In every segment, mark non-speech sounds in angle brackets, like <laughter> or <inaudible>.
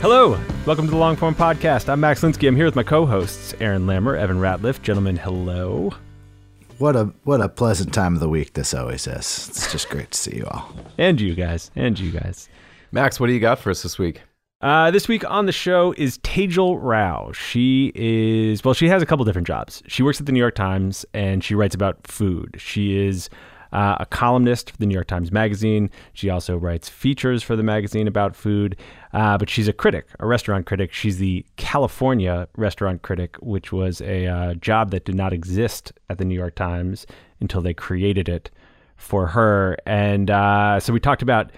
Hello, welcome to the Longform Podcast. I'm Max Linsky. I'm here with my co-hosts Aaron Lammer, Evan Ratliff. Gentlemen, hello. What a what a pleasant time of the week this always is. It's just great to see you all. And you guys. And you guys. Max, what do you got for us this week? Uh, this week on the show is Tejal Rao. She is, well, she has a couple different jobs. She works at the New York Times and she writes about food. She is uh, a columnist for the New York Times Magazine. She also writes features for the magazine about food, uh, but she's a critic, a restaurant critic. She's the California restaurant critic, which was a uh, job that did not exist at the New York Times until they created it for her. And uh, so we talked about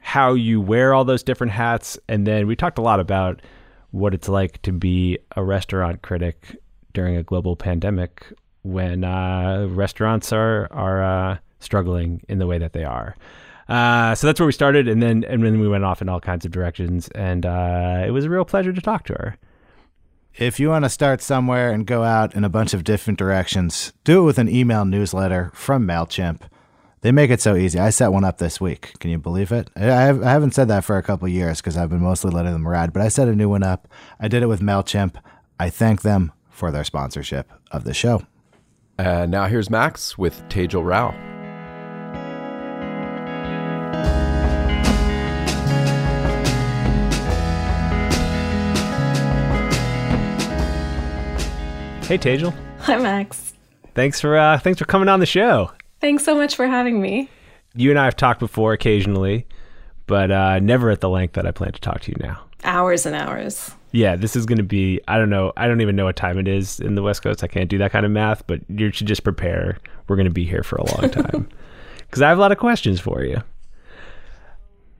how you wear all those different hats, and then we talked a lot about what it's like to be a restaurant critic during a global pandemic when uh, restaurants are are uh, struggling in the way that they are. Uh, so that's where we started, and then and then we went off in all kinds of directions, and uh, it was a real pleasure to talk to her. If you want to start somewhere and go out in a bunch of different directions, do it with an email newsletter from Mailchimp. They make it so easy. I set one up this week. Can you believe it? I, have, I haven't said that for a couple years because I've been mostly letting them ride, but I set a new one up. I did it with Mailchimp. I thank them for their sponsorship of the show. Uh, now here's Max with Tejal Rao. Hey, Tejal. Hi, Max. Thanks for uh, thanks for coming on the show. Thanks so much for having me. You and I have talked before occasionally, but uh, never at the length that I plan to talk to you now. Hours and hours. Yeah, this is going to be. I don't know. I don't even know what time it is in the West Coast. I can't do that kind of math, but you should just prepare. We're going to be here for a long time <laughs> because I have a lot of questions for you.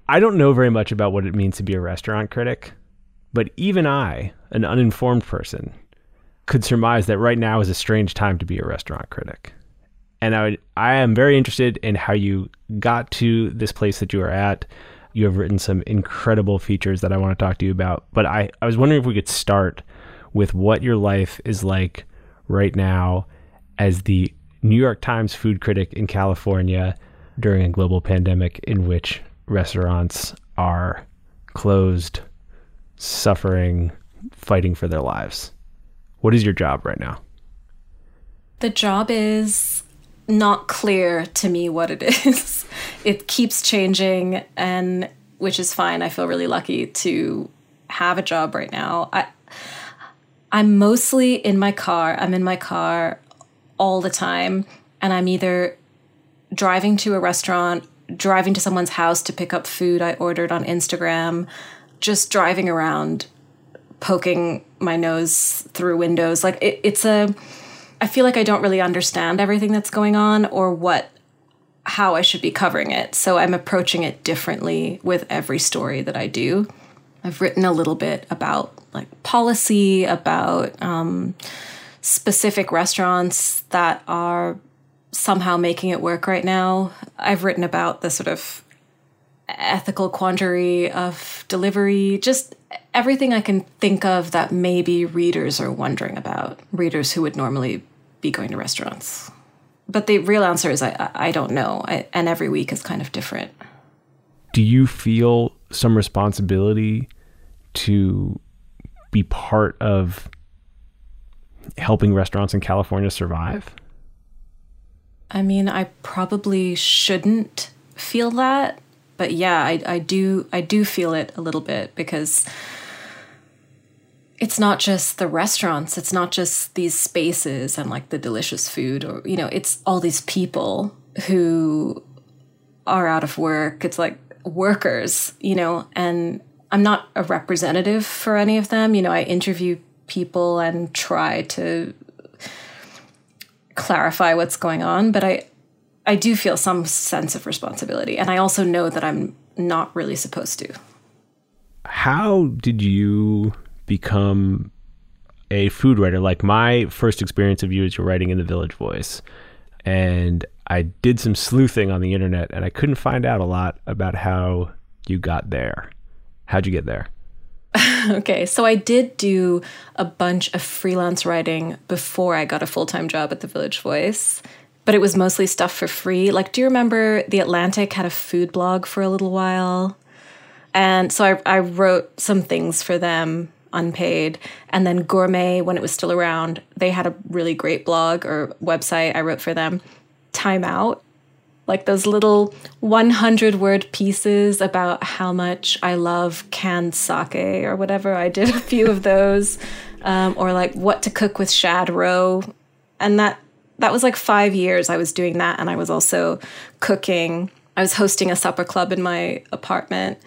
I don't know very much about what it means to be a restaurant critic, but even I, an uninformed person, could surmise that right now is a strange time to be a restaurant critic. And I, would, I am very interested in how you got to this place that you are at. You have written some incredible features that I want to talk to you about. But I, I was wondering if we could start with what your life is like right now as the New York Times food critic in California during a global pandemic in which restaurants are closed, suffering, fighting for their lives. What is your job right now? The job is not clear to me what it <laughs> is. it keeps changing and which is fine. I feel really lucky to have a job right now. I I'm mostly in my car. I'm in my car all the time and I'm either driving to a restaurant, driving to someone's house to pick up food I ordered on Instagram, just driving around poking my nose through windows. Like it, it's a, I feel like I don't really understand everything that's going on or what, how I should be covering it. So I'm approaching it differently with every story that I do. I've written a little bit about like policy, about um, specific restaurants that are somehow making it work right now. I've written about the sort of ethical quandary of delivery, just everything I can think of that maybe readers are wondering about, readers who would normally be going to restaurants. But the real answer is I, I don't know, I, and every week is kind of different. do you feel some responsibility to be part of helping restaurants in California survive? I mean, I probably shouldn't feel that, but yeah, I, I do I do feel it a little bit because it's not just the restaurants, it's not just these spaces and like the delicious food or you know, it's all these people who are out of work. It's like workers, you know, and I'm not a representative for any of them. You know, I interview people and try to clarify what's going on, but I I do feel some sense of responsibility and I also know that I'm not really supposed to. How did you become a food writer? Like my first experience of you is you're writing in the Village Voice. And I did some sleuthing on the internet and I couldn't find out a lot about how you got there. How'd you get there? <laughs> okay, so I did do a bunch of freelance writing before I got a full time job at the Village Voice, but it was mostly stuff for free. Like, do you remember The Atlantic had a food blog for a little while? And so I, I wrote some things for them unpaid. And then Gourmet, when it was still around, they had a really great blog or website I wrote for them. Time Out like those little 100 word pieces about how much I love canned sake or whatever. I did a few of those, um, or like what to cook with shad roe, and that that was like five years I was doing that, and I was also cooking. I was hosting a supper club in my apartment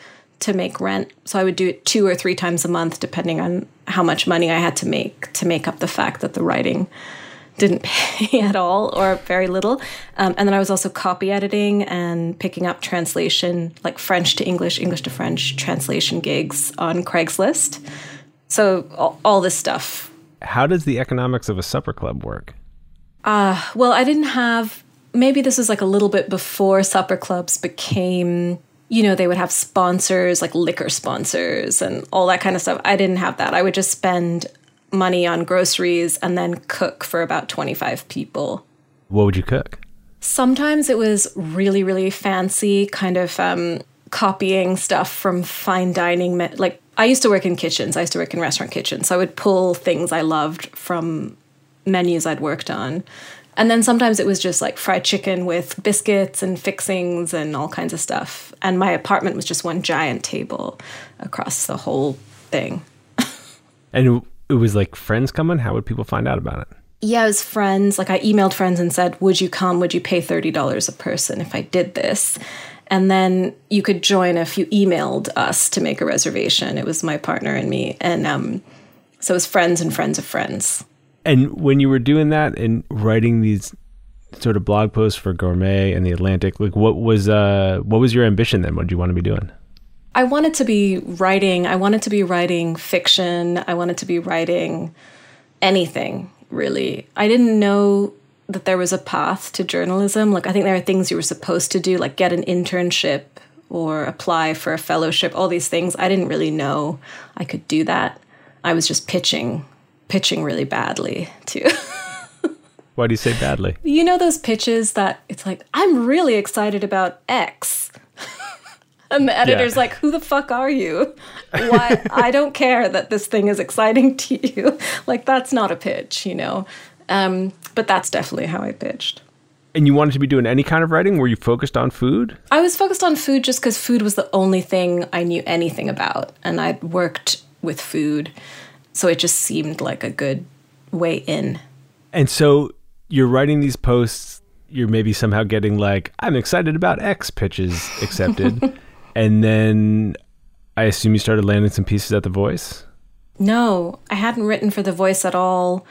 to make rent, so I would do it two or three times a month, depending on how much money I had to make to make up the fact that the writing didn't <laughs> pay at all or very little. Um, and then I was also copy editing and picking up translation, like French to English, English to French translation gigs on Craigslist. So all, all this stuff. How does the economics of a supper club work? Uh, well, I didn't have, maybe this was like a little bit before supper clubs became you know, they would have sponsors like liquor sponsors and all that kind of stuff. I didn't have that. I would just spend money on groceries and then cook for about 25 people. What would you cook? Sometimes it was really, really fancy, kind of um, copying stuff from fine dining. Like, I used to work in kitchens, I used to work in restaurant kitchens. So I would pull things I loved from menus I'd worked on. And then sometimes it was just like fried chicken with biscuits and fixings and all kinds of stuff. And my apartment was just one giant table across the whole thing. <laughs> and it was like friends coming? How would people find out about it? Yeah, it was friends. Like I emailed friends and said, Would you come? Would you pay $30 a person if I did this? And then you could join if you emailed us to make a reservation. It was my partner and me. And um, so it was friends and friends of friends. And when you were doing that and writing these sort of blog posts for Gourmet and the Atlantic, like what was uh what was your ambition then? What did you want to be doing? I wanted to be writing. I wanted to be writing fiction. I wanted to be writing anything, really. I didn't know that there was a path to journalism. Like, I think there are things you were supposed to do, like get an internship or apply for a fellowship, all these things. I didn't really know I could do that. I was just pitching, pitching really badly, too. <laughs> Why do you say badly? You know those pitches that it's like, I'm really excited about X <laughs> and the editor's yeah. like, "Who the fuck are you? Why? I don't care that this thing is exciting to you. <laughs> like that's not a pitch, you know." Um, but that's definitely how I pitched. And you wanted to be doing any kind of writing? Were you focused on food? I was focused on food just because food was the only thing I knew anything about, and I'd worked with food, so it just seemed like a good way in. And so you're writing these posts you're maybe somehow getting like i'm excited about x pitches accepted <laughs> And then I assume you started landing some pieces at The Voice? No, I hadn't written for The Voice at all.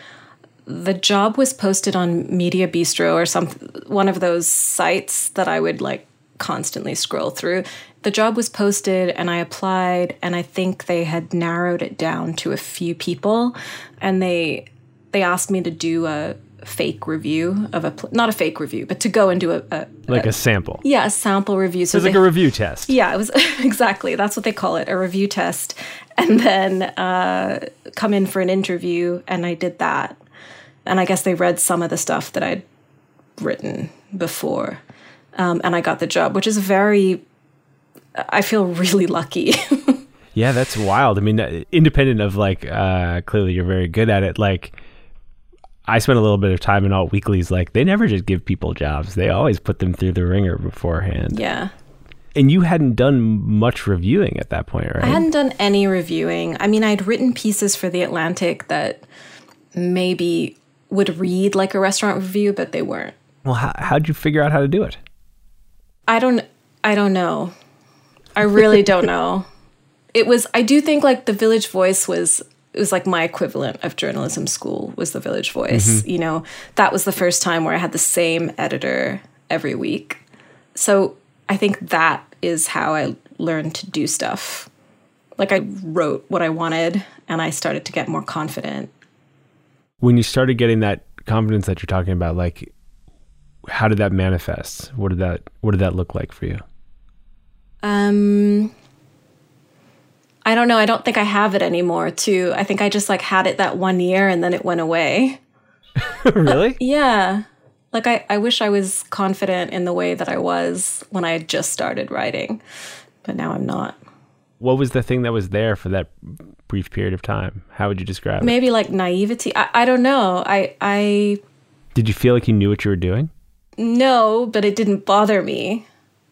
The job was posted on Media Bistro or some one of those sites that I would like constantly scroll through. The job was posted and I applied and I think they had narrowed it down to a few people and they they asked me to do a fake review of a pl- not a fake review, but to go and do a, a like a, a, sample. Yeah, a sample review. So it's like a review test. Yeah, it was <laughs> exactly that's what they call it, a review test, and then uh, come in for an interview, and I did that, and I guess they read some of the stuff that I'd written before, um, and I got the job, which is very I feel really lucky. <laughs> Yeah, that's wild. I mean, uh, independent of like, uh, clearly you're very good at it. Like, I spent a little bit of time in alt weeklies. Like, they never just give people jobs; they always put them through the ringer beforehand. yeah. And you hadn't done much reviewing at that point, right? I hadn't done any reviewing. I mean, I'd written pieces for The Atlantic that maybe would read like a restaurant review, but they weren't. well, how, how'd you figure out how to do it? I don't I don't know. I really don't know. It was I do think like the Village Voice was it was like my equivalent of journalism school was the Village Voice. Mm-hmm. You know, that was the first time where I had the same editor every week. So I think that is how I learned to do stuff. Like I wrote what I wanted and I started to get more confident. When you started getting that confidence that you're talking about, like, how did that manifest? What did that What did that look like for you? Um I don't know. I don't think I have it anymore too. I think I just like had it that one year and then it went away. <laughs> really? <laughs> Yeah. Like I, I wish I was confident in the way that I was when I had just started writing. But now I'm not. What was the thing that was there for that brief period of time? How would you describe it? Maybe like naivety. I, I don't know. I I Did you feel like you knew what you were doing? No, but it didn't bother me.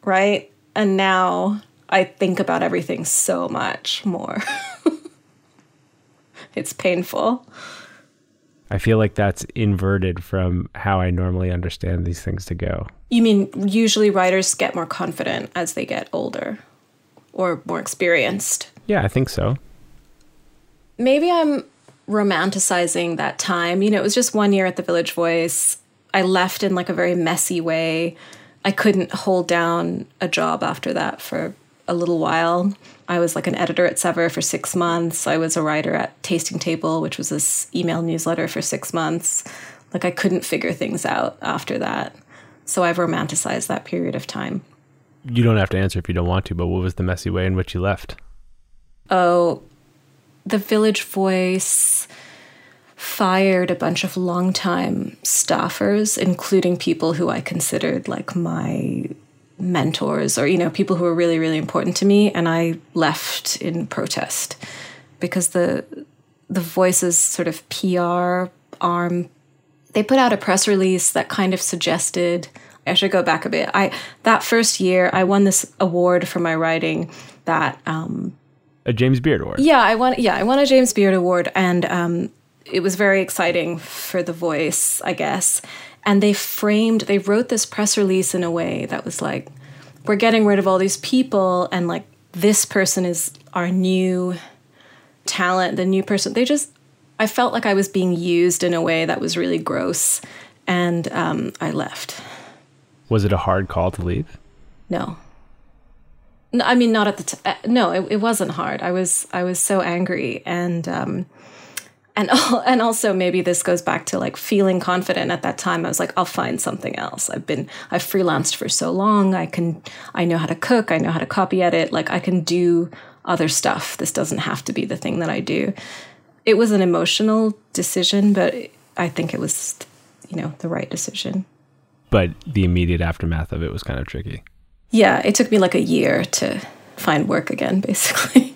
Right? And now I think about everything so much more. <laughs> it's painful. I feel like that's inverted from how I normally understand these things to go. You mean usually writers get more confident as they get older or more experienced? Yeah, I think so. Maybe I'm romanticizing that time. You know, it was just one year at the Village Voice. I left in like a very messy way. I couldn't hold down a job after that for a little while. I was like an editor at Sever for six months. I was a writer at Tasting Table, which was this email newsletter for six months. Like I couldn't figure things out after that. So I've romanticized that period of time. You don't have to answer if you don't want to, but what was the messy way in which you left? Oh, the Village Voice fired a bunch of longtime staffers, including people who I considered like my mentors or, you know, people who were really, really important to me. And I left in protest because the the Voice's sort of PR arm they put out a press release that kind of suggested I should go back a bit. I that first year I won this award for my writing that um, A James Beard award. yeah, I won. Yeah, I won a James Beard Award, and um, it was very exciting for The Voice, I guess. And they framed, they wrote this press release in a way that was like, we're getting rid of all these people, and like this person is our new talent, the new person. They just, I felt like I was being used in a way that was really gross, and um, I left. Was it a hard call to leave? No. No, I mean not at the t- uh, no, it, it wasn't hard. I was I was so angry and um and and also maybe this goes back to like feeling confident at that time. I was like I'll find something else. I've been I've freelanced for so long. I can I know how to cook, I know how to copy edit, like I can do other stuff. This doesn't have to be the thing that I do. It was an emotional decision, but I think it was you know, the right decision. But the immediate aftermath of it was kind of tricky. Yeah, it took me like a year to find work again <laughs> basically.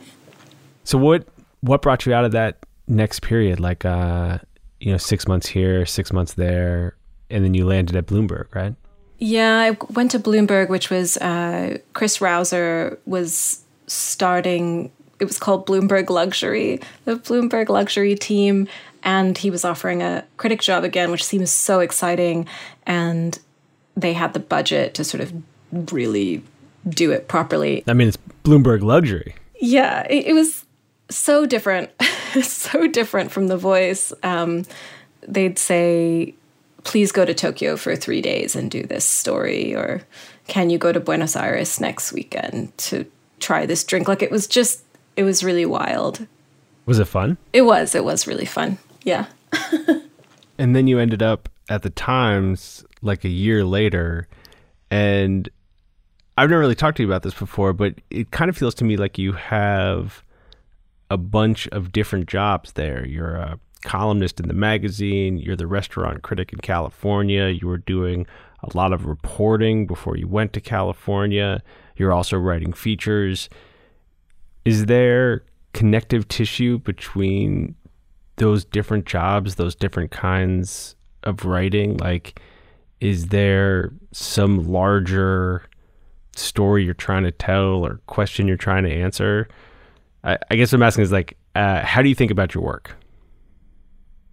So what what brought you out of that next period? Like uh, you know, six months here, six months there, and then you landed at Bloomberg, right? Yeah, I went to Bloomberg, which was uh, Chris Rovzar was starting. It was called Bloomberg Luxury, the Bloomberg Luxury team, and he was offering a critic job again, which seems so exciting. And they had the budget to sort of really do it properly. I mean, it's Bloomberg luxury. Yeah, it, it was so different, <laughs> so different from The Voice. Um, they'd say, please go to Tokyo for three days and do this story, or can you go to Buenos Aires next weekend to try this drink? Like it was just, it was really wild. Was it fun? It was, it was really fun. Yeah. <laughs> And then you ended up at the Times like a year later, and I've never really talked to you about this before, but it kind of feels to me like you have a bunch of different jobs there. You're a columnist in the magazine, you're the restaurant critic in California, you were doing a lot of reporting before you went to California. You're also writing features. Is there connective tissue between those different jobs, those different kinds of writing? Like, is there some larger story you're trying to tell or question you're trying to answer? I, I guess what I'm asking is like, uh, how do you think about your work?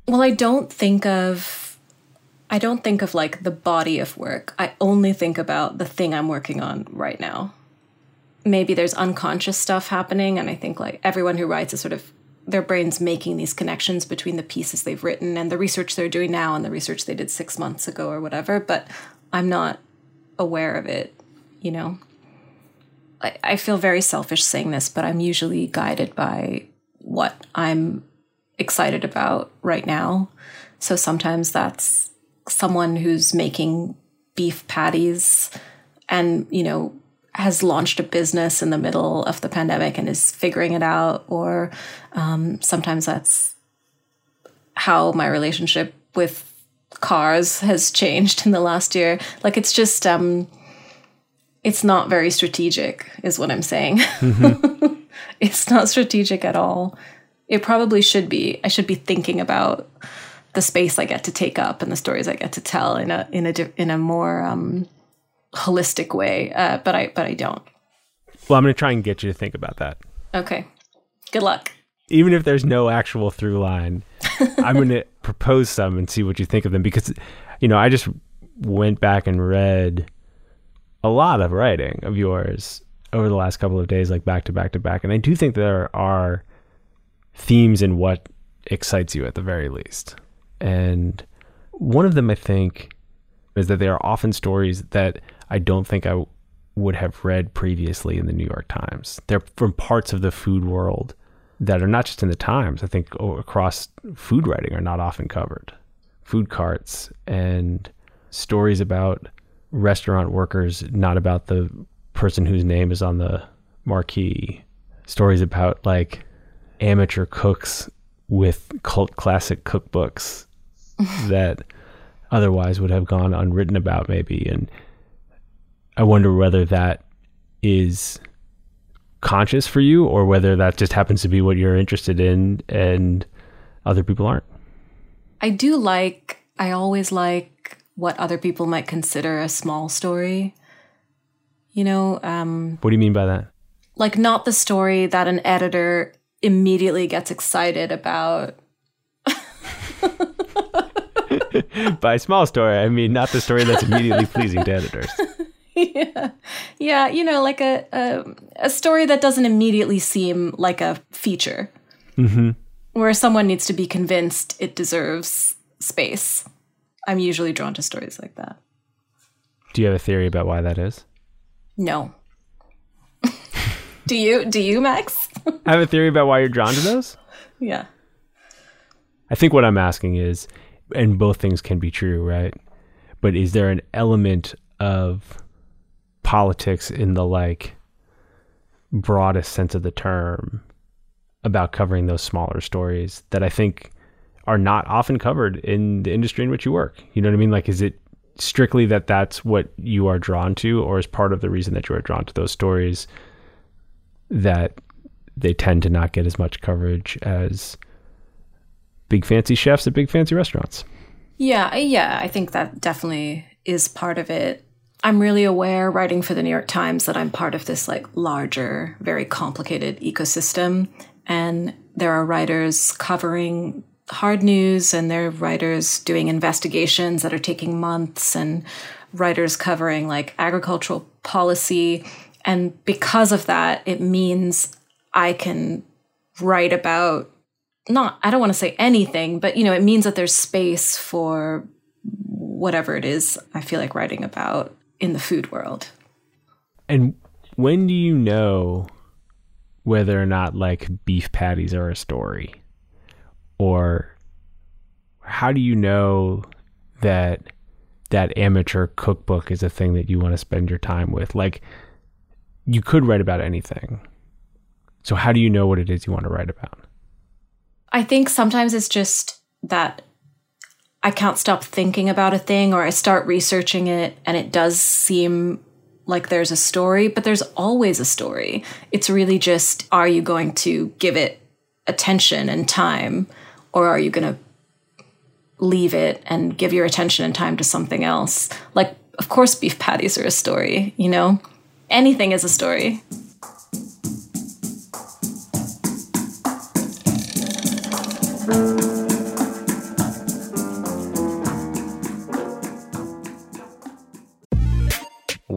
Well, I don't think of I don't think of like the body of work. I only think about the thing I'm working on right now. Maybe there's unconscious stuff happening and I think like everyone who writes is sort of their brains making these connections between the pieces they've written and the research they're doing now and the research they did 6 months ago or whatever, but I'm not aware of it, you know. I, I feel very selfish saying this, but I'm usually guided by what I'm excited about right now. So sometimes that's someone who's making beef patties and, you know, has launched a business in the middle of the pandemic and is figuring it out. Or um, sometimes that's how my relationship with cars has changed in the last year. Like it's just, um, it's not very strategic, is what I'm saying. Mm-hmm. <laughs> it's not strategic at all. It probably should be. I should be thinking about the space I get to take up and the stories I get to tell in a in a in a more um, holistic way. Uh, but I but I don't. Well, I'm going to try and get you to think about that. Okay. Good luck. Even if there's no actual through line, <laughs> I'm going to propose some and see what you think of them because, you know, I just went back and read a lot of writing of yours over the last couple of days, like back to back to back. And I do think there are themes in what excites you at the very least. And one of them, I think, is that they are often stories that I don't think I would have read previously in the New York Times. They're from parts of the food world that are not just in the Times, I think oh, across food writing are not often covered. Food carts and stories about restaurant workers, not about the person whose name is on the marquee. Stories about like amateur cooks with cult classic cookbooks <laughs> that otherwise would have gone unwritten about, maybe. And I wonder whether that is conscious for you or whether that just happens to be what you're interested in and other people aren't. I do like, I always like what other people might consider a small story. You know, um, what do you mean by that? Like, not the story that an editor immediately gets excited about. <laughs> By small story, I mean not the story that's immediately pleasing to editors. <laughs> Yeah, yeah, you know, like a a, a story that doesn't immediately seem like a feature, mm-hmm. where someone needs to be convinced it deserves space. I'm usually drawn to stories like that. Do you have a theory about why that is? No. do you? Do you, Max? I have a theory about why you're drawn to those. Yeah. I think what I'm asking is, and both things can be true, right? But is there an element of politics in the like broadest sense of the term about covering those smaller stories that I think are not often covered in the industry in which you work? You know what I mean? Like, is it strictly that that's what you are drawn to, or is part of the reason that you are drawn to those stories that they tend to not get as much coverage as big fancy chefs at big fancy restaurants. Yeah, yeah, I think that definitely is part of it. I'm really aware writing for the New York Times that I'm part of this like larger, very complicated ecosystem and there are writers covering hard news and there are writers doing investigations that are taking months and writers covering like agricultural policy and because of that it means I can write about not I don't want to say anything, but you know, it means that there's space for whatever it is I feel like writing about in the food world. And when do you know whether or not like beef patties are a story? Or how do you know that that amateur cookbook is a thing that you want to spend your time with? Like you could write about anything. So how do you know what it is you want to write about? I think sometimes it's just that I can't stop thinking about a thing or I start researching it and it does seem like there's a story, but there's always a story. It's really just are you going to give it attention and time, or are you going to leave it and give your attention and time to something else? Like, of course, beef patties are a story, you know? Anything is a story.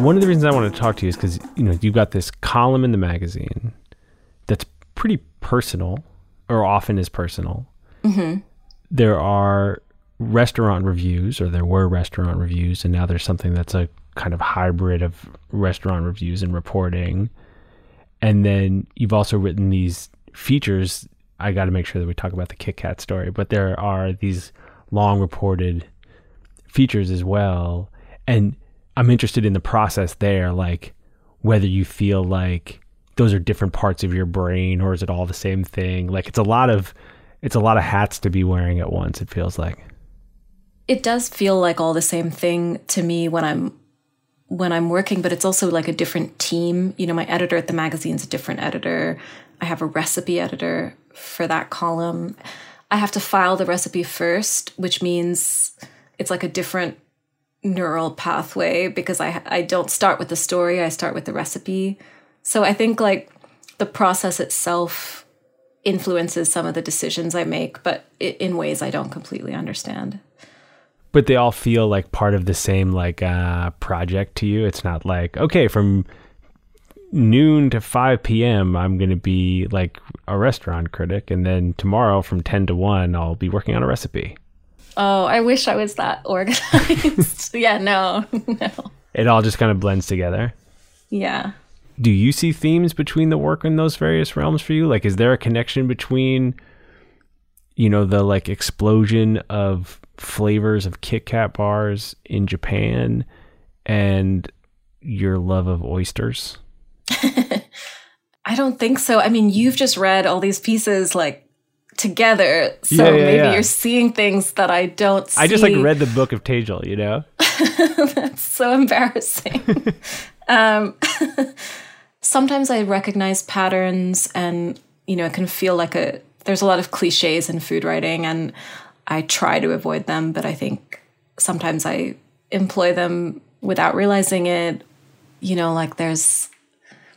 One of the reasons I wanted to talk to you is because you know you've got this column in the magazine that's pretty personal, or often is personal. Mm-hmm. There are restaurant reviews, or there were restaurant reviews, and now there's something that's a kind of hybrid of restaurant reviews and reporting. And then you've also written these features. I got to make sure that we talk about the Kit Kat story, but there are these long reported features as well. And I'm interested in the process there, like whether you feel like those are different parts of your brain or is it all the same thing? Like it's a lot of it's a lot of hats to be wearing at once, it feels like. It does feel like all the same thing to me when I'm when I'm working, but it's also like a different team. You know, my editor at the magazine's a different editor. I have a recipe editor for that column. I have to file the recipe first, which means it's like a different neural pathway because I I don't start with the story, I start with the recipe. So I think like the process itself influences some of the decisions I make, but in ways I don't completely understand. But they all feel like part of the same like uh project to you. It's not like, okay, from noon to 5 p.m. I'm going to be like a restaurant critic and then tomorrow from 10 to 1 I'll be working on a recipe. Oh, I wish I was that organized. <laughs> yeah, no, <laughs> no. It all just kind of blends together. Yeah. do you see themes between the work in those various realms for you? Like, is there a connection between, you know, the like explosion of flavors of Kit Kat bars in Japan and your love of oysters? <laughs> I don't think so. I mean, you've just read all these pieces like together, so Yeah, yeah, maybe yeah. you're seeing things that I don't see. I just like read the book of Tejal, you know? <laughs> That's so embarrassing. <laughs> um, <laughs> sometimes I recognize patterns and, you know, it can feel like a, there's a lot of cliches in food writing and I try to avoid them, but I think sometimes I employ them without realizing it. You know, like there's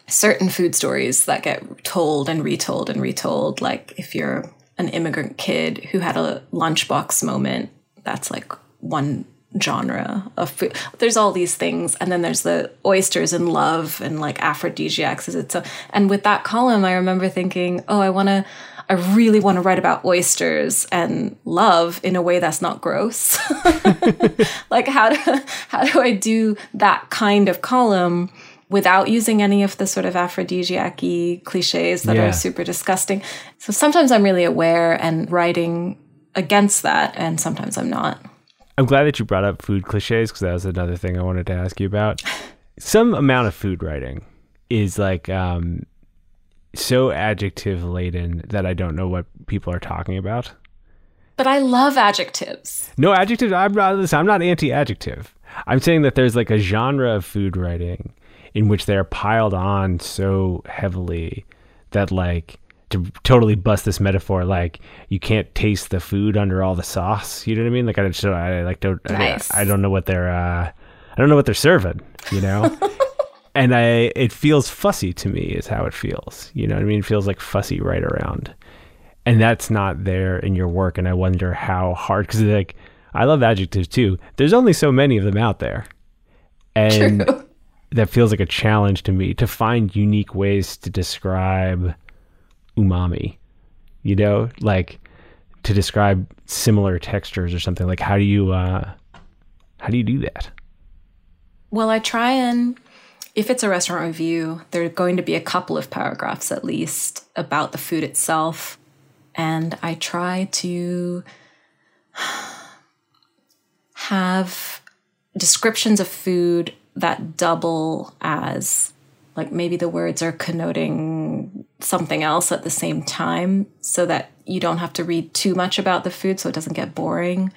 certain food stories that get told and retold and retold. Like if you're an immigrant kid who had a lunchbox moment, that's like one genre of food. There's all these things, and then there's the oysters and love and like aphrodisiacs. Is it so? And with that column, I remember thinking, oh, I want to. I really want to write about oysters and love in a way that's not gross. <laughs> like how do how do I do that kind of column without using any of the sort of aphrodisiac cliches that yeah. are super disgusting? So sometimes I'm really aware and writing against that, and sometimes I'm not. I'm glad that you brought up food cliches because that was another thing I wanted to ask you about. Some amount of food writing is like um, so adjective laden that I don't know what people are talking about. But I love adjectives. No adjectives. I'm not. Listen, I'm not anti-adjective. I'm saying that there's like a genre of food writing in which they're piled on so heavily that like to totally bust this metaphor, like you can't taste the food under all the sauce. You know what I mean? Like I just I like don't nice. I, I, don't know what they're uh, I don't know what they're serving. You know. <laughs> and I it feels fussy to me is how it feels. You know what I mean? It feels like fussy right around. And that's not there in your work and I wonder how hard cuz like I love adjectives too. There's only so many of them out there. And True. That feels like a challenge to me to find unique ways to describe umami, you know, like to describe similar textures or something. Like how do you uh, how do you do that? Well, I try and if it's a restaurant review, there are going to be a couple of paragraphs at least about the food itself. And I try to <sighs> have descriptions of food that double as like maybe the words are connoting something else at the same time so that you don't have to read too much about the food so it doesn't get boring.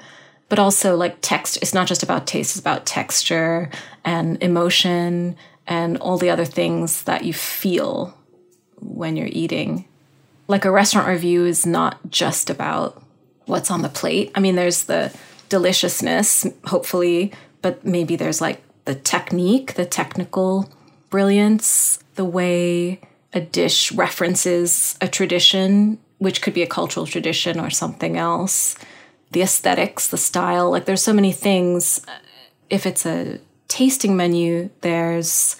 But also like text it's not just about taste it's about texture and emotion and all the other things that you feel when you're eating. Like a restaurant review is not just about what's on the plate. I mean there's the deliciousness hopefully but maybe there's like the technique the technical brilliance, the way a dish references a tradition, which could be a cultural tradition or something else, the aesthetics, the style. Like there's so many things. If it's a tasting menu, there's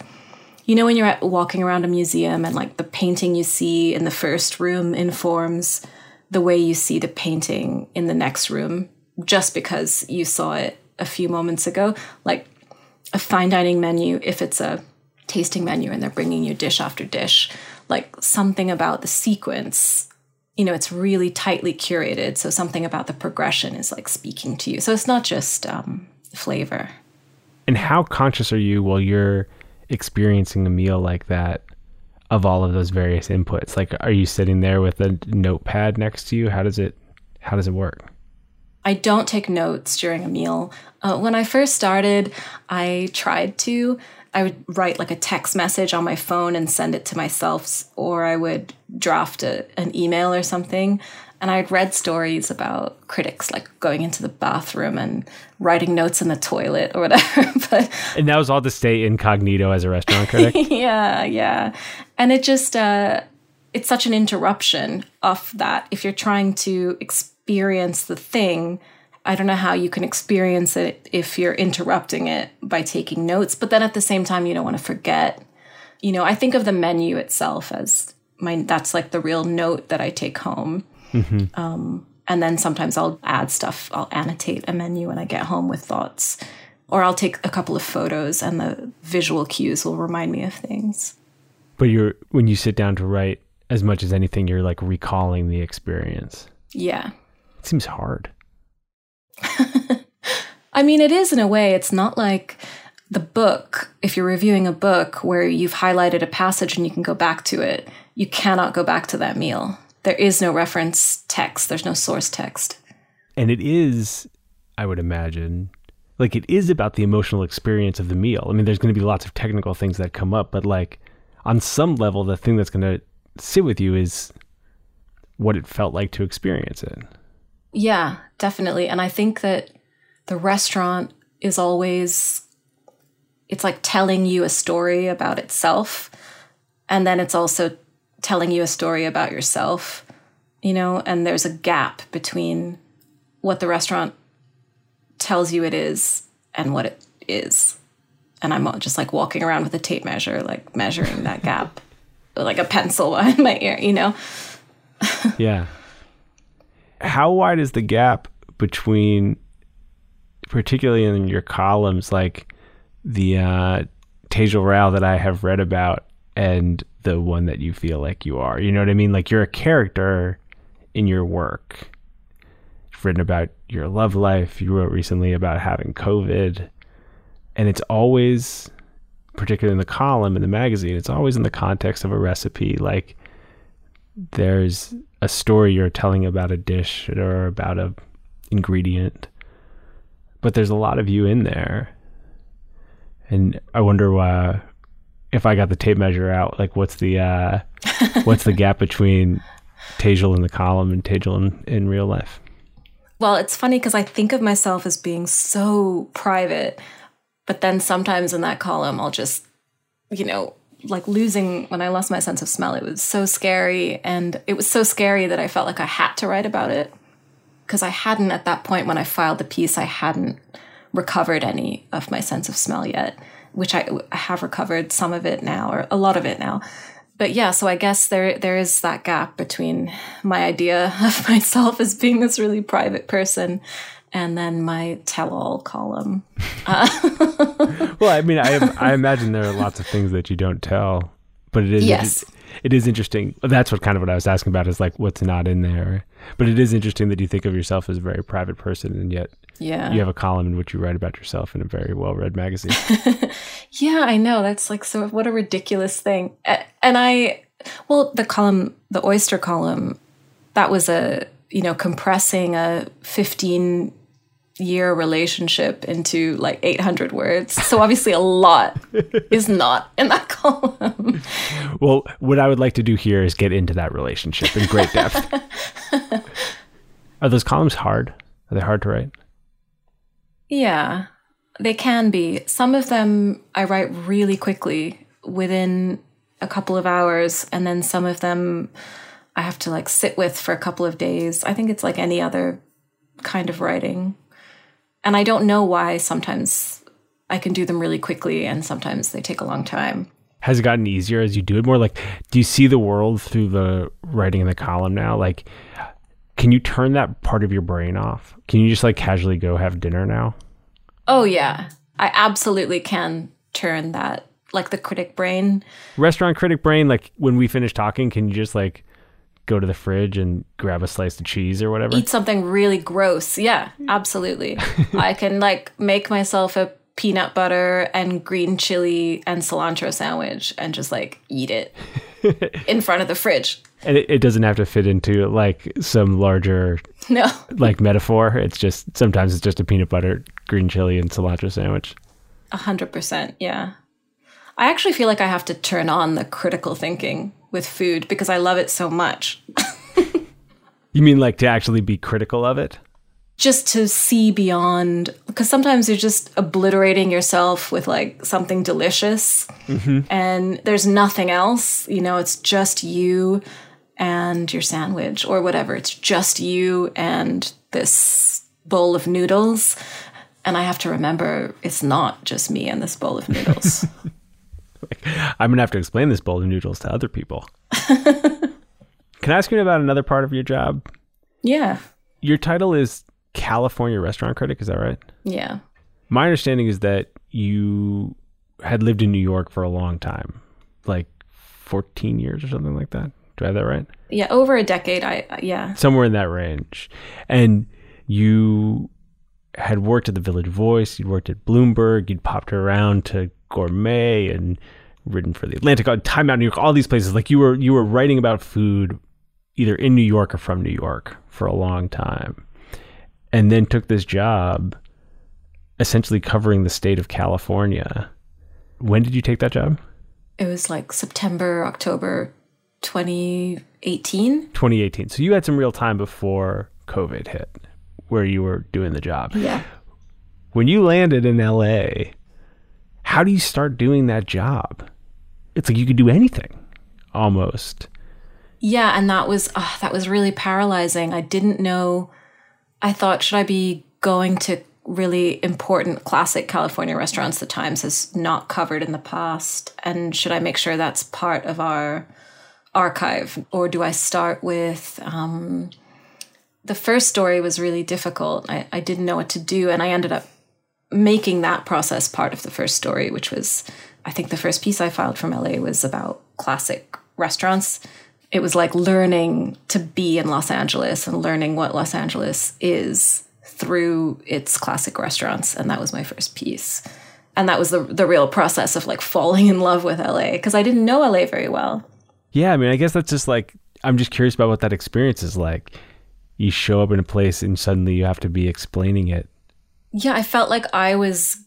you know when you're walking around a museum and like the painting you see in the first room informs the way you see the painting in the next room just because you saw it a few moments ago like a fine dining menu if it's a tasting menu and they're bringing you dish after dish. Like something about the sequence you know it's really tightly curated so something about the progression is like speaking to you. So it's not just um, flavor. And how conscious are you while you're experiencing a meal like that of all of those various inputs? Like are you sitting there with a notepad next to you? How does it how does it work I don't take notes during a meal. Uh, when I first started, I tried to, I would write like a text message on my phone and send it to myself, or I would draft a, an email or something. And I'd read stories about critics like going into the bathroom and writing notes in the toilet or whatever. <laughs> but and that was all to stay incognito as a restaurant critic. <laughs> yeah, yeah. And it just uh, it's such an interruption of that. If you're trying to experience the thing, I don't know how you can experience it if you're interrupting it by taking notes, but then at the same time, you don't want to forget. You know, I think of the menu itself as my that's like the real note that I take home. Mm-hmm. Um, and then sometimes I'll add stuff. I'll annotate a menu when I get home with thoughts, or I'll take a couple of photos, and the visual cues will remind me of things. But you're when you sit down to write, as much as anything, you're like recalling the experience. Yeah, seems hard. <laughs> I mean, it is in a way. It's not like the book, if you're reviewing a book where you've highlighted a passage and you can go back to it, you cannot go back to that meal. There is no reference text, there's no source text. And it is, I would imagine, like it is about the emotional experience of the meal. I mean, there's going to be lots of technical things that come up, but like on some level, the thing that's going to sit with you is what it felt like to experience it. Yeah, definitely. And I think that the restaurant is always it's like telling you a story about itself and then it's also telling you a story about yourself, you know, and there's a gap between what the restaurant tells you it is and what it is. And I'm just like walking around with a tape measure, like measuring that gap, <laughs> like a pencil <laughs> behind my ear, you know? yeah. How wide is the gap between, particularly in your columns, like the uh, Tejal Rao that I have read about and the one that you feel like you are? You know what I mean? Like you're a character in your work. You've written about your love life. You wrote recently about having COVID. And it's always, particularly in the column in the magazine, it's always in the context of a recipe. Like there's a story you're telling about a dish or about a ingredient but there's a lot of you in there. And i wonder why if i got the tape measure out like what's the uh <laughs> what's the gap between Tejal in the column and Tejal in, in real life? Well it's funny because i think of myself as being so private but then sometimes in that column i'll just you know like losing when I lost my sense of smell. It was so scary. And it was so scary that I felt like I had to write about it because I hadn't, at that point when I filed the piece, I hadn't recovered any of my sense of smell yet, which I, I have recovered some of it now, or a lot of it now. But yeah, so I guess there there is that gap between my idea <laughs> of myself as being this really private person and then my tell-all column. Uh, <laughs> well, I mean, I I imagine there are lots of things that you don't tell, but it is yes. it, it is interesting. That's what kind of what I was asking about is like what's not in there. But it is interesting that you think of yourself as a very private person, and yet yeah, you have a column in which you write about yourself in a very well-read magazine. <laughs> yeah, I know. That's like so. What a ridiculous thing. And I, well, the column, the oyster column, that was a you know compressing a 15 year relationship into like 800 words. So obviously a lot is not in that <laughs> column. Well, what I would like to do here is get into that relationship in great depth. Are those columns hard? Are they hard to write? Yeah, they can be. Some of them I write really quickly within a couple of hours, and then some of them I have to like sit with for a couple of days. I think it's like any other kind of writing. And I don't know why sometimes I can do them really quickly and sometimes they take a long time. Has it gotten easier as you do it more? Like, do you see the world through the writing in the column now? Like, can you turn that part of your brain off? Can you just like casually go have dinner now? Oh, yeah. I absolutely can turn that, like the critic brain. Restaurant critic brain, like when we finish talking, can you just like go to the fridge and grab a slice of cheese or whatever? Eat something really gross. Yeah, absolutely. <laughs> I can like make myself a peanut butter and green chili and cilantro sandwich and just like eat it <laughs> in front of the fridge. And it, it, doesn't have to fit into like some larger <laughs> no like metaphor. It's just sometimes it's just a peanut butter, green chili, and cilantro sandwich. A hundred percent, yeah. I actually feel like I have to turn on the critical thinking with food because I love it so much. you mean like to actually be critical of it? Just to see beyond, because sometimes you're just obliterating yourself with like something delicious mm-hmm. and there's nothing else. You know, it's just you and your sandwich or whatever. It's just you and this bowl of noodles. And I have to remember it's not just me and this bowl of noodles. <laughs> <laughs> I'm gonna have to explain this bowl of noodles to other people. <laughs> Can I ask you about another part of your job? Yeah. Your title is California Restaurant Critic, is that right? Yeah. My understanding is that you had lived in New York for a long time, like 14 years or something like that. Do I have that right? Yeah, over a decade. I uh, yeah. Somewhere in that range. And you had worked at the Village Voice, you'd worked at Bloomberg, you'd popped around to Gourmet and written for the Atlantic, uh, Time Out New York, all these places. Like you were you were writing about food either in New York or from New York for a long time. And then took this job essentially covering the state of California. When did you take that job? it was like September, October 2018. 2018. So you had some real time before COVID hit where you were doing the job. Yeah. When you landed in LA, how do you start doing that job? It's like you could do anything almost. Yeah, and that was uh, that was really paralyzing. I didn't know. I thought, should I be going to really important classic California restaurants the Times has not covered in the past, and should I make sure that's part of our archive, or do I start with? Um, the first story was really difficult. I, I didn't know what to do, and I ended up making that process part of the first story, which was, I think, the first piece I filed from LA was about classic restaurants it was like learning to be in Los Angeles and learning what Los Angeles is through its classic restaurants. And that was my first piece. And that was the the real process of like falling in love with LA because I didn't know LA very well. Yeah, I mean, I guess that's just like I'm just curious about what that experience is like. You show up in a place and suddenly you have to be explaining it. Yeah, I felt like I was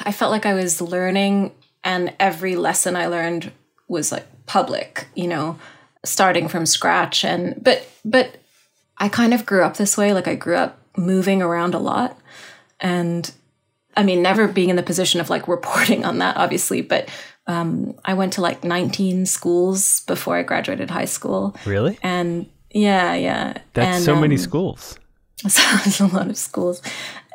I felt like I was learning and every lesson I learned was like public, you know starting from scratch and but but I kind of grew up this way like I grew up moving around a lot and I mean never being in the position of like reporting on that obviously but um, I went to like 19 schools before I graduated high school. Really? And yeah, yeah. That's and, so many um, schools. <laughs> So there's a lot of schools.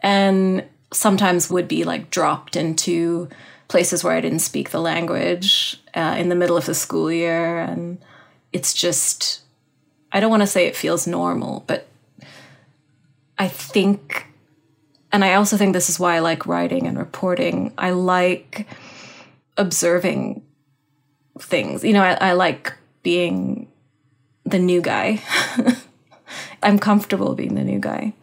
And sometimes would be like dropped into places where I didn't speak the language uh, in the middle of the school year. And it's just, I don't want to say it feels normal, but I think, and I also think this is why I like writing and reporting. I like observing things. You know, I, I like being the new guy. <laughs> I'm comfortable being the new guy.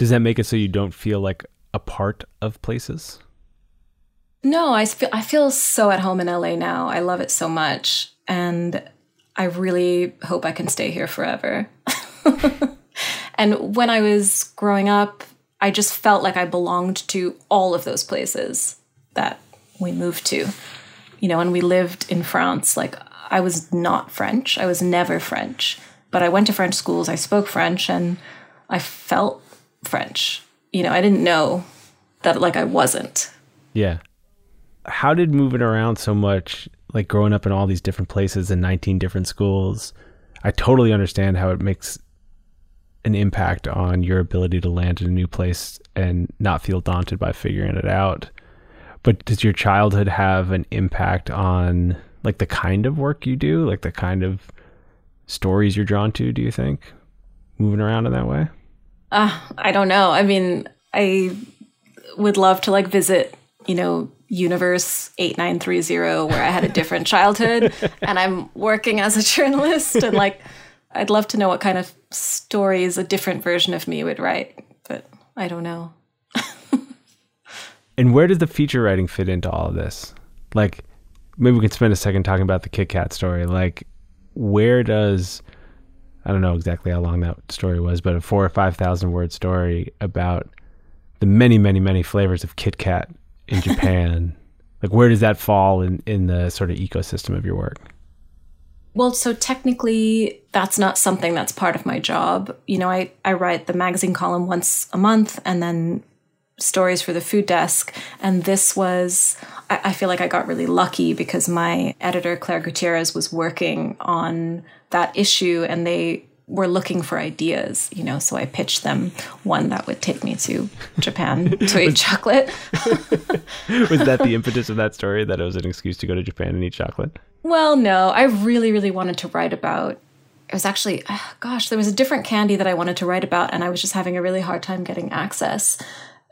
Does that make it so you don't feel like a part of places? No, I feel I feel so at home in LA now. I love it so much, and I really hope I can stay here forever. <laughs> and when I was growing up, I just felt like I belonged to all of those places that we moved to. You know, and we lived in France. Like, I was not French, I was never French. But I went to French schools, I spoke French, and I felt French. You know, I didn't know that, like, I wasn't. Yeah. How did moving around so much like growing up in all these different places in 19 different schools, I totally understand how it makes an impact on your ability to land in a new place and not feel daunted by figuring it out. But does your childhood have an impact on like the kind of work you do, like the kind of stories you're drawn to, do you think? Moving around in that way? Uh, I don't know. I mean, I would love to like visit, you know, universe 8930 where I had a different <laughs> childhood and I'm working as a journalist and like I'd love to know what kind of stories a different version of me would write, but I don't know. and where does the feature writing fit into all of this? Like maybe we can spend a second talking about the Kit Kat story. Like where does I don't know exactly how long that story was, but a 4 or 5,000 word story about the many, many, many flavors of Kit Kat in <laughs> Japan? like where does that fall in, in the sort of ecosystem of your work? Well, so technically, that's not something that's part of my job. You know, I, I write the magazine column once a month and then stories for the food desk. And this was, I, I feel like I got really lucky because my editor, Claire Gutierrez, was working on that issue and they were looking for ideas, you know, so I pitched them one that would take me to Japan <laughs> to eat chocolate. <laughs> was that the <laughs> impetus of that story that it was an excuse to go to Japan and eat chocolate? Well, no, I really, really wanted to write about. It was actually, <sighs> gosh, there was a different candy that I wanted to write about, and I was just having a really hard time getting access.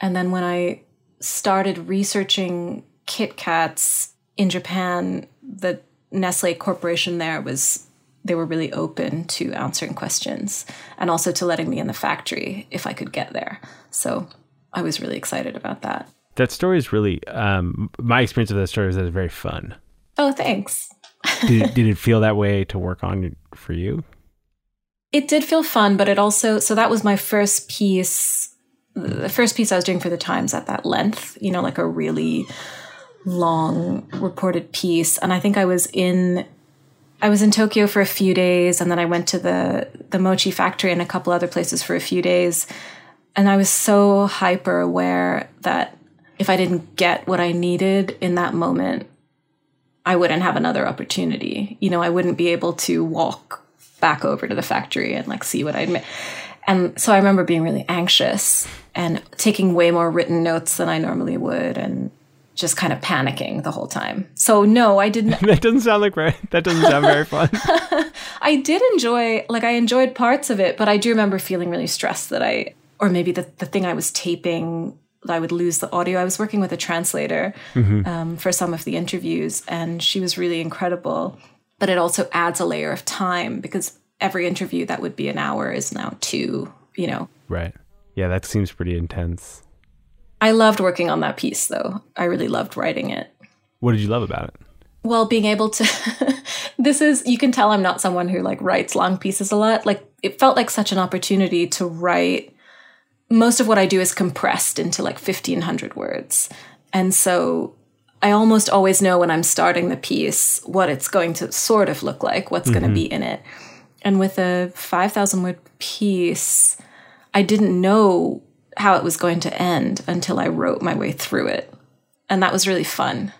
And then when I started researching Kit Kats in Japan, the Nestle Corporation there was they were really open to answering questions and also to letting me in the factory if I could get there. So I was really excited about that. That story is really, um, my experience of that story was that it's very fun. Oh, thanks. did, did it feel that way to work on for you? It did feel fun, but it also, so that was my first piece, the first piece I was doing for the Times at that length, you know, like a really long reported piece. And I think I was in I was in Tokyo for a few days and then I went to the the mochi factory and a couple other places for a few days. And I was so hyper aware that if I didn't get what I needed in that moment, I wouldn't have another opportunity. You know, I wouldn't be able to walk back over to the factory and like see what I'd made. And so I remember being really anxious and taking way more written notes than I normally would and just kind of panicking the whole time. So no, I didn't <laughs> that doesn't sound like right. That doesn't sound very fun. <laughs> I did enjoy like I enjoyed parts of it, but I do remember feeling really stressed that I or maybe the, the thing I was taping I would lose the audio. I was working with a translator mm-hmm. um, for some of the interviews, and she was really incredible. But it also adds a layer of time because every interview that would be an hour is now two, you know. Right. Yeah, that seems pretty intense. I loved working on that piece, though. I really loved writing it. What did you love about it? Well, being able to. <laughs> this is, you can tell I'm not someone who like writes long pieces a lot. Like, it felt like such an opportunity to write most of what I do is compressed into like 1500 words. And so I almost always know when I'm starting the piece what it's going to sort of look like, what's mm-hmm. going to be in it. And with a 5,000 word piece, I didn't know how it was going to end until I wrote my way through it. And that was really fun.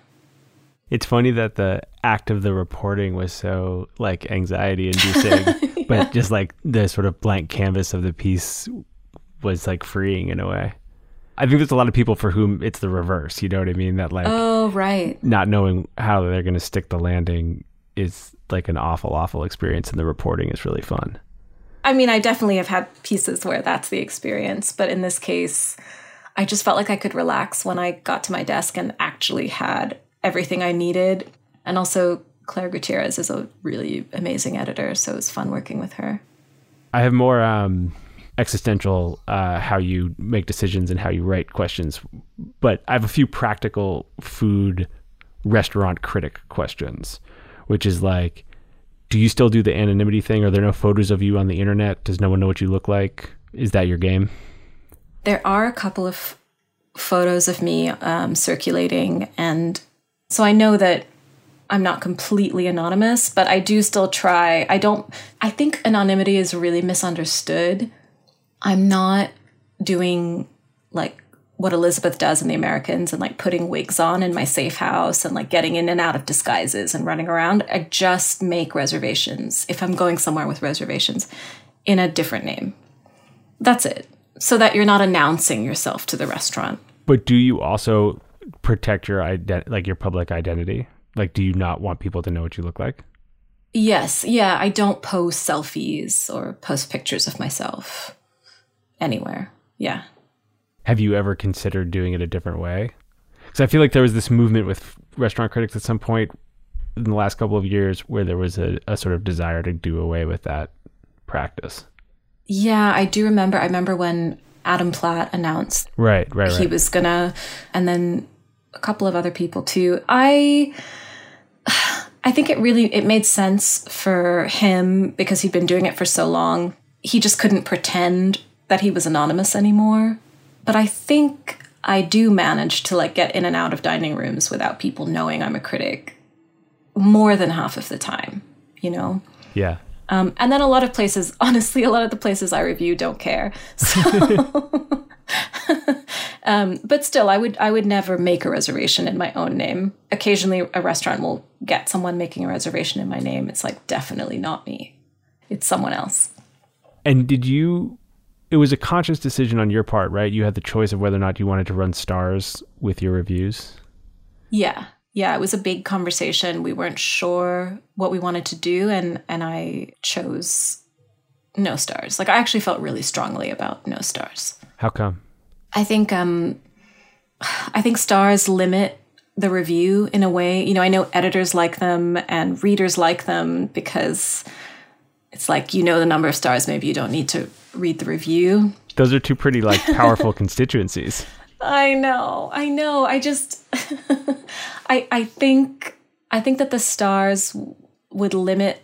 It's funny that the act of the reporting was so like anxiety inducing, <laughs> yeah. but just like the sort of blank canvas of the piece was like freeing in a way. I think there's a lot of people for whom it's the reverse. You know what I mean? That like, oh right, not knowing how they're going to stick the landing is like an awful, awful experience, and the reporting is really fun. I mean, I definitely have had pieces where that's the experience, but in this case, I just felt like I could relax when I got to my desk and actually had everything I needed. And also, Claire Gutierrez is a really amazing editor, so it was fun working with her. I have more um, existential uh, how you make decisions and how you write questions. But I have a few practical food restaurant critic questions, which is like, do you still do the anonymity thing? Are there no photos of you on the internet? Does no one know what you look like? Is that your game? There are a couple of photos of me um, circulating, and so I know that I'm not completely anonymous, but I do still try. I don't, I think anonymity is really misunderstood I'm not doing like what Elizabeth does in The Americans and like putting wigs on in my safe house and like getting in and out of disguises and running around. I just make reservations if I'm going somewhere with reservations in a different name. That's it. So that you're not announcing yourself to the restaurant. But do you also protect your ident- like your public identity? Like do you not want people to know what you look like? Yes. Yeah, I don't post selfies or post pictures of myself anywhere. Yeah. Have you ever considered doing it a different way? Because I feel like there was this movement with restaurant critics at some point in the last couple of years where there was a, a sort of desire to do away with that practice. Yeah, I do remember. I remember when Adam Platt announced right, right, he was gonna, and then a couple of other people too. I. I think it really it made sense for him because he'd been doing it for so long. He just couldn't pretend that he was anonymous anymore. But I think I do manage to like get in and out of dining rooms without people knowing I'm a critic more than half of the time, you know? Yeah. Um, and then a lot of places, <laughs> honestly, a lot of the places I review don't care. So, <laughs> um, but still, I would I would never make a reservation in my own name. Occasionally, a restaurant will get someone making a reservation in my name. It's like definitely not me. It's someone else. And did you it was a conscious decision on your part, right? You had the choice of whether or not you wanted to run stars with your reviews. Yeah. Yeah, it was a big conversation. We weren't sure what we wanted to do and and I chose no stars. Like I actually felt really strongly about no stars. How come? I think um I think stars limit the review in a way. You know, I know editors like them and readers like them because it's like you know the number of stars maybe you don't need to read the review. Those are two pretty like powerful <laughs> constituencies. I know i know. I just <laughs> i i think i think that the stars would limit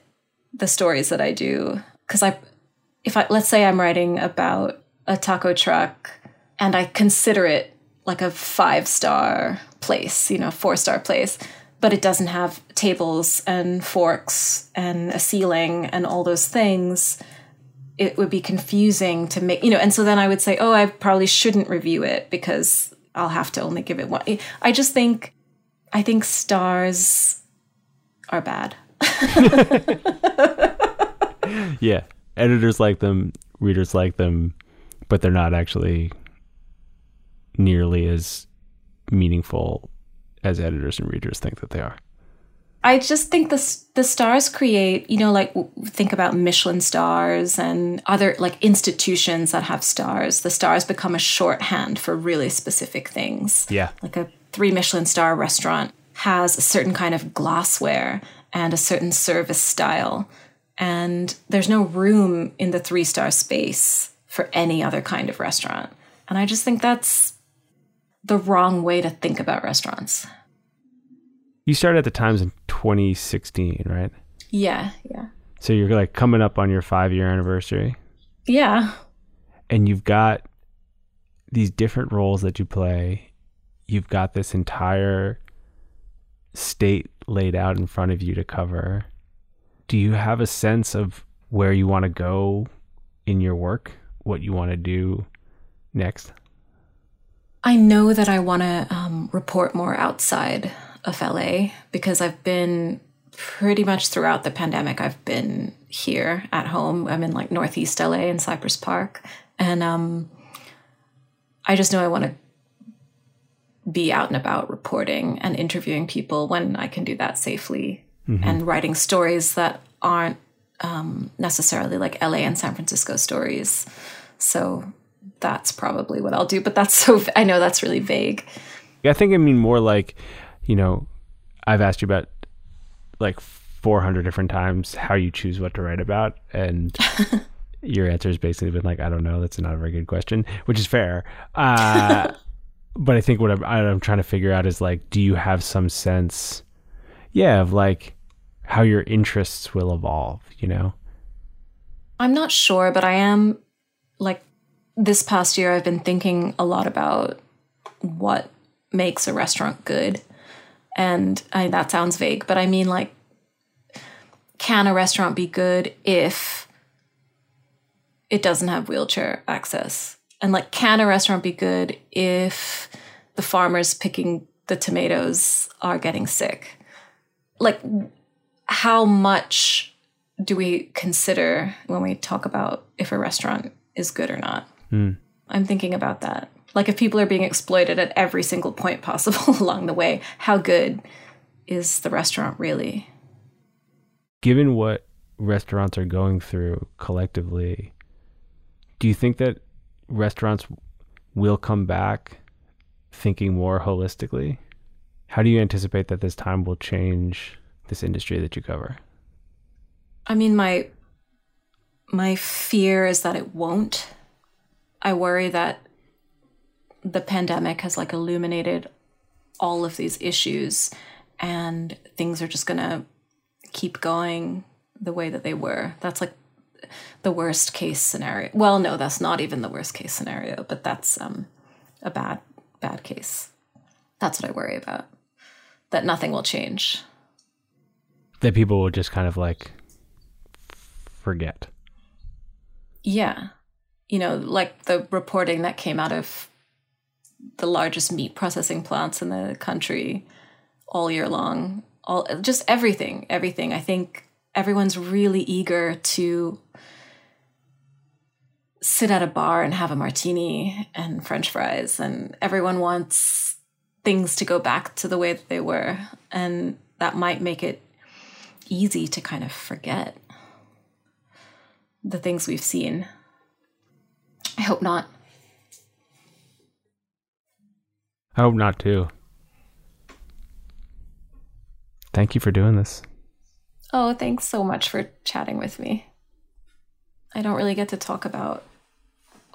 the stories that i do. Because i if i let's say i'm writing about a taco truck and i consider it like a five star place, you know, four star place, but it doesn't have tables and forks and a ceiling and all those things, it would be confusing to make, you know, and so then I would say, oh, I probably shouldn't review it because I'll have to only give it one. I just think, I think stars are bad. <laughs> yeah. Editors like them, readers like them, but they're not actually nearly as meaningful as editors and readers think that they are. I just think the the stars create, you know, like think about Michelin stars and other like institutions that have stars. The stars become a shorthand for really specific things. Yeah. Like a three Michelin star restaurant has a certain kind of glassware and a certain service style. And there's no room in the three star space for any other kind of restaurant. And I just think that's the wrong way to think about restaurants. You started at the Times in 2016, right? Yeah, yeah. So you're like coming up on your five year anniversary. Yeah. And you've got these different roles that you play. You've got this entire state laid out in front of you to cover. Do you have a sense of where you want to go in your work? What you want to do next? I know that I want to um, report more outside of LA because I've been pretty much throughout the pandemic. I've been here at home. I'm in like Northeast LA in Cypress Park, and um, I just know I want to be out and about reporting and interviewing people when I can do that safely mm-hmm. and writing stories that aren't um, necessarily like LA and San Francisco stories. So that's probably what I'll do. But that's so, I know that's really vague. I think I mean more like, you know, I've asked you about like 400 different times how you choose what to write about. And <laughs> your answer has basically been like, I don't know. That's not a very good question, which is fair. Uh, <laughs> but I think what I'm, I'm trying to figure out is like, do you have some sense, yeah, of like how your interests will evolve, you know? I'm not sure, but I am like this past year, I've been thinking a lot about what makes a restaurant good. And I, that sounds vague, but I mean, like, can a restaurant be good if it doesn't have wheelchair access? And, like, can a restaurant be good if the farmers picking the tomatoes are getting sick? Like, how much do we consider when we talk about if a restaurant is good or not? Mm. I'm thinking about that. Like if people are being exploited at every single point possible <laughs> along the way, how good is the restaurant really? Given what restaurants are going through collectively, do you think that restaurants will come back thinking more holistically? How do you anticipate that this time will change this industry that you cover? I mean, my my fear is that it won't I worry that the pandemic has like illuminated all of these issues and things are just going to keep going the way that they were. That's like the worst case scenario. Well, no, that's not even the worst case scenario, but that's um, a bad bad case. That's what I worry about. That nothing will change. That people will just kind of like forget. Yeah you know, like the reporting that came out of the largest meat processing plants in the country all year long, all just everything, everything. I think everyone's really eager to sit at a bar and have a martini and french fries and everyone wants things to go back to the way that they were and that might make it easy to kind of forget the things we've seen I hope not. I hope not too. Thank you for doing this. Oh, thanks so much for chatting with me. I don't really get to talk about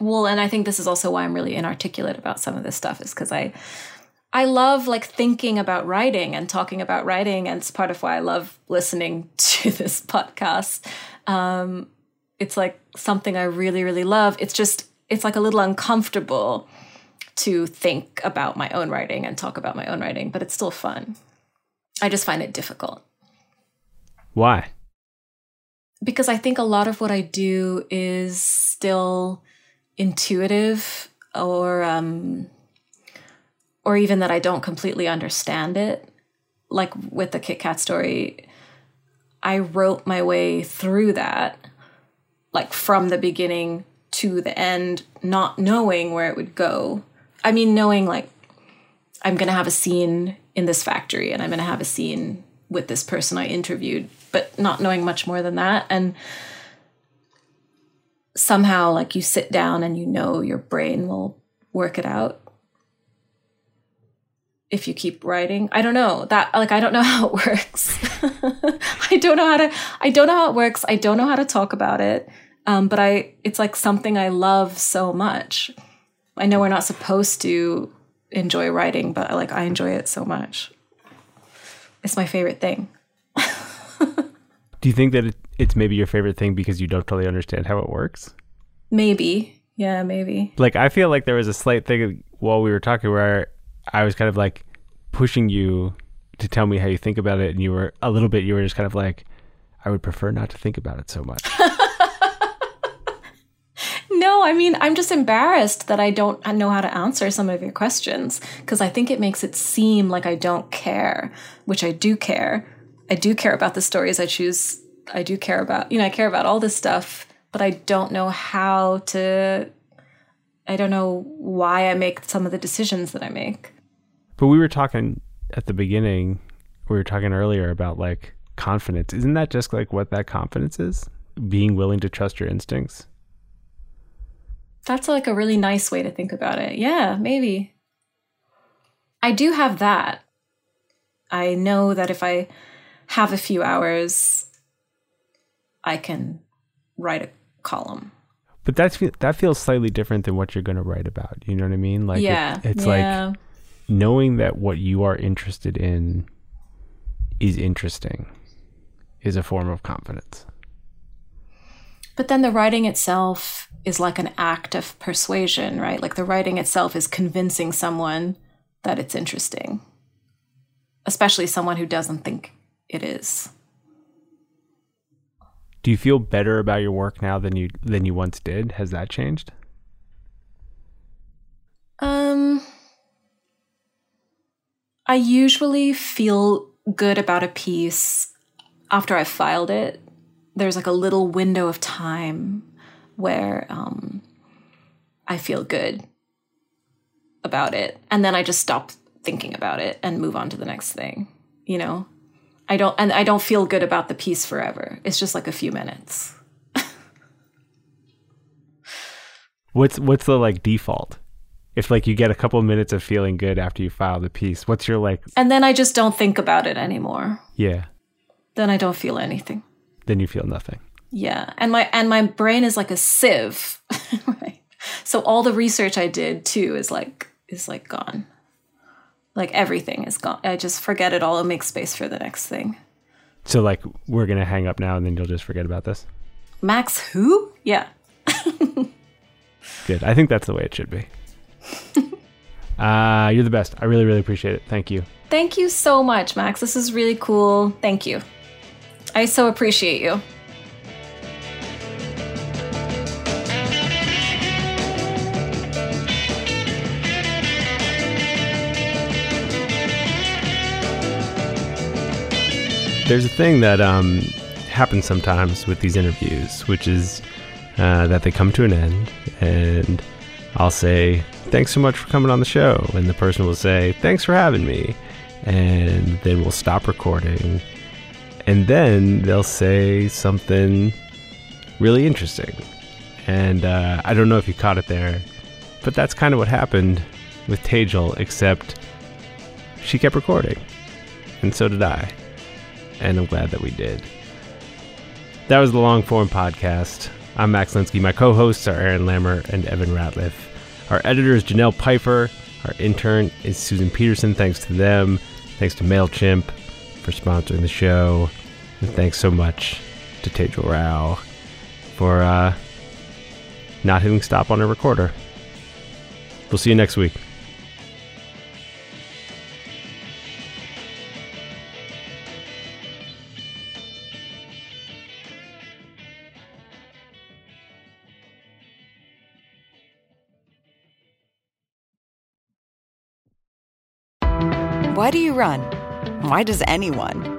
well, and I think this is also why I'm really inarticulate about some of this stuff is because I I love like thinking about writing and talking about writing, and it's part of why I love listening <laughs> to this podcast. Um, it's like something I really, really love. It's just it's like a little uncomfortable to think about my own writing and talk about my own writing, but it's still fun. I just find it difficult. Why? Because I think a lot of what I do is still intuitive or um or even that I don't completely understand it. Like with the Kit Kat story, I wrote my way through that like from the beginning to the end, not knowing where it would go. I mean, knowing like I'm going to have a scene in this factory and I'm going to have a scene with this person I interviewed, but not knowing much more than that. And somehow, like, you sit down and you know your brain will work it out if you keep writing. I don't know. That like i don't know <laughs> how it works. <laughs> I don't know how to i don't know how it works. I don't know how to talk about it um, but i it's like something i love so much i know we're not supposed to enjoy writing but like i enjoy it so much it's my favorite thing <laughs> Do you think that it, it's maybe your favorite thing because you don't totally understand how it works? maybe yeah maybe Like I feel like there was a slight thing while we were talking where I was kind of like pushing you to tell me how you think about it, and you were a little bit. You were just kind of like, I would prefer not to think about it so much. <laughs> No, I mean, I'm just embarrassed that I don't know how to answer some of your questions because I think it makes it seem like I don't care, which I do care. I do care about the stories I choose. I do care about, you know, I care about all this stuff, but I don't know how to, I don't know why I make some of the decisions that I make. But we were talking at the beginning, we were talking earlier about like confidence. Isn't that just like what that confidence is? Being willing to trust your instincts? That's like a really nice way to think about it. Yeah, maybe. I do have that. I know that if I have a few hours, I can write a column. But that's that feels slightly different than what you're going to write about. You know what I mean? Like it- yeah. it's yeah. like knowing that what you are interested in is interesting is a form of confidence. But then the writing itself is like an act of persuasion, right? Like the writing itself is convincing someone that it's interesting, especially someone who doesn't think it is. Do you feel better about your work now than you than you once did? Has that changed? Um, I usually feel good about a piece after I've filed it. There's like a little window of time where um, I feel good about it. And then I just stop thinking about it and move on to the next thing, you know? I don't, and I don't feel good about the piece forever. It's just like a few minutes. What's what's the like default? If like you get a couple minutes of feeling good after you file the piece, what's your like And then I just don't think about it anymore. yeah, Then I don't feel anything. Then you feel nothing. Yeah, and my and my brain is like a sieve, <laughs> right? So all the research I did too is like is like gone. Like everything is gone. I just forget it all and make space for the next thing. So like we're going to hang up now and then you'll just forget about this. Max who? Yeah. Good. I think that's the way it should be. <laughs> uh, you're the best. I really really appreciate it. Thank you. Thank you so much, Max. This is really cool. Thank you. I so appreciate you. There's a thing that um, happens sometimes with these interviews, which is uh, that they come to an end, and I'll say, Thanks so much for coming on the show. And the person will say, Thanks for having me. And then we'll stop recording. And then they'll say something really interesting. And uh, I don't know if you caught it there, but that's kind of what happened with Tejal, except she kept recording. And so did I and I'm glad that we did. That was the Longform podcast. I'm Max Linsky. My co hosts are Aaron Lammer and Evan Ratliff. Our editor is Janelle Piper. Our intern is Susan Peterson. Thanks to them. Thanks to MailChimp for sponsoring the show. And thanks so much to Tejal Rao for uh, not hitting stop on a recorder. We'll see you next week. Why do you run? Why does anyone?